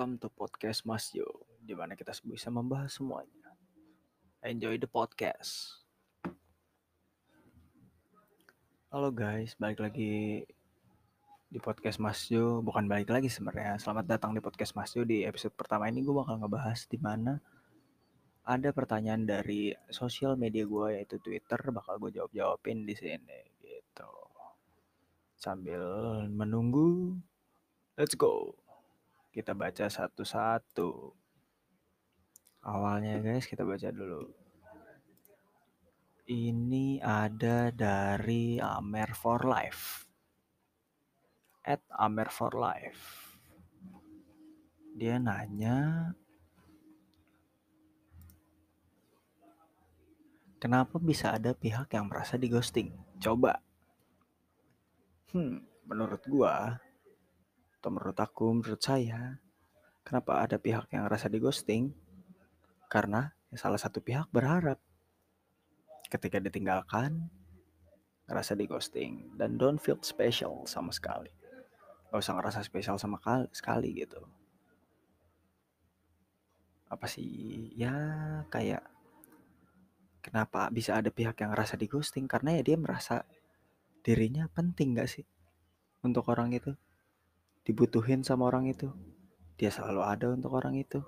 welcome to podcast Mas Yo, di mana kita bisa membahas semuanya. Enjoy the podcast. Halo guys, balik lagi di podcast Mas Yo. Bukan balik lagi sebenarnya. Selamat datang di podcast Mas Yo. Di episode pertama ini gue bakal ngebahas di mana ada pertanyaan dari sosial media gue yaitu Twitter. Bakal gue jawab jawabin di sini gitu. Sambil menunggu, let's go kita baca satu-satu. Awalnya guys kita baca dulu. Ini ada dari Amer for Life. At Amer for Life. Dia nanya, kenapa bisa ada pihak yang merasa di ghosting? Coba. Hmm, menurut gua, atau menurut aku, menurut saya, kenapa ada pihak yang rasa di ghosting? Karena salah satu pihak berharap ketika ditinggalkan ngerasa di ghosting dan don't feel special sama sekali. Gak usah ngerasa spesial sama kali, sekali gitu. Apa sih ya kayak kenapa bisa ada pihak yang ngerasa di ghosting karena ya dia merasa dirinya penting gak sih untuk orang itu dibutuhin sama orang itu. Dia selalu ada untuk orang itu.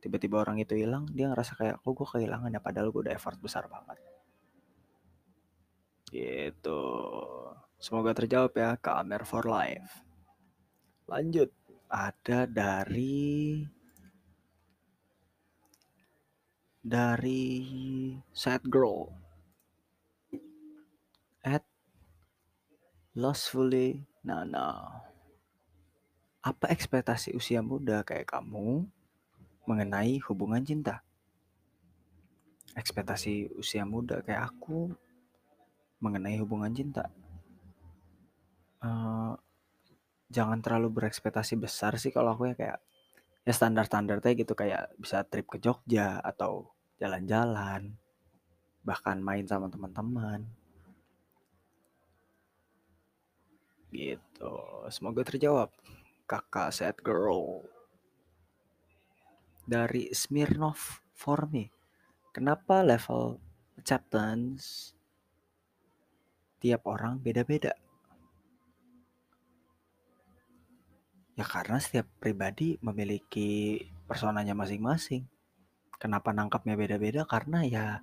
Tiba-tiba orang itu hilang dia ngerasa kayak kok gue kehilangan ya? Padahal gue udah effort besar banget. Gitu. Semoga terjawab ya Kamer for Life. Lanjut. Ada dari dari sad girl. At lostfully Nana. Apa ekspektasi usia muda kayak kamu mengenai hubungan cinta? Ekspektasi usia muda kayak aku mengenai hubungan cinta. Uh, jangan terlalu berekspektasi besar sih kalau aku ya kayak ya standar-standar teh gitu kayak bisa trip ke Jogja atau jalan-jalan bahkan main sama teman-teman Gitu. Semoga terjawab. Kakak sad girl. Dari Smirnov for me. Kenapa level acceptance tiap orang beda-beda? Ya karena setiap pribadi memiliki personanya masing-masing. Kenapa nangkapnya beda-beda? Karena ya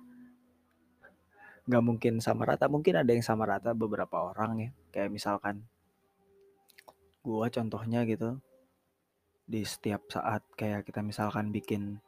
nggak mungkin sama rata. Mungkin ada yang sama rata beberapa orang ya. Kayak misalkan gua contohnya gitu di setiap saat kayak kita misalkan bikin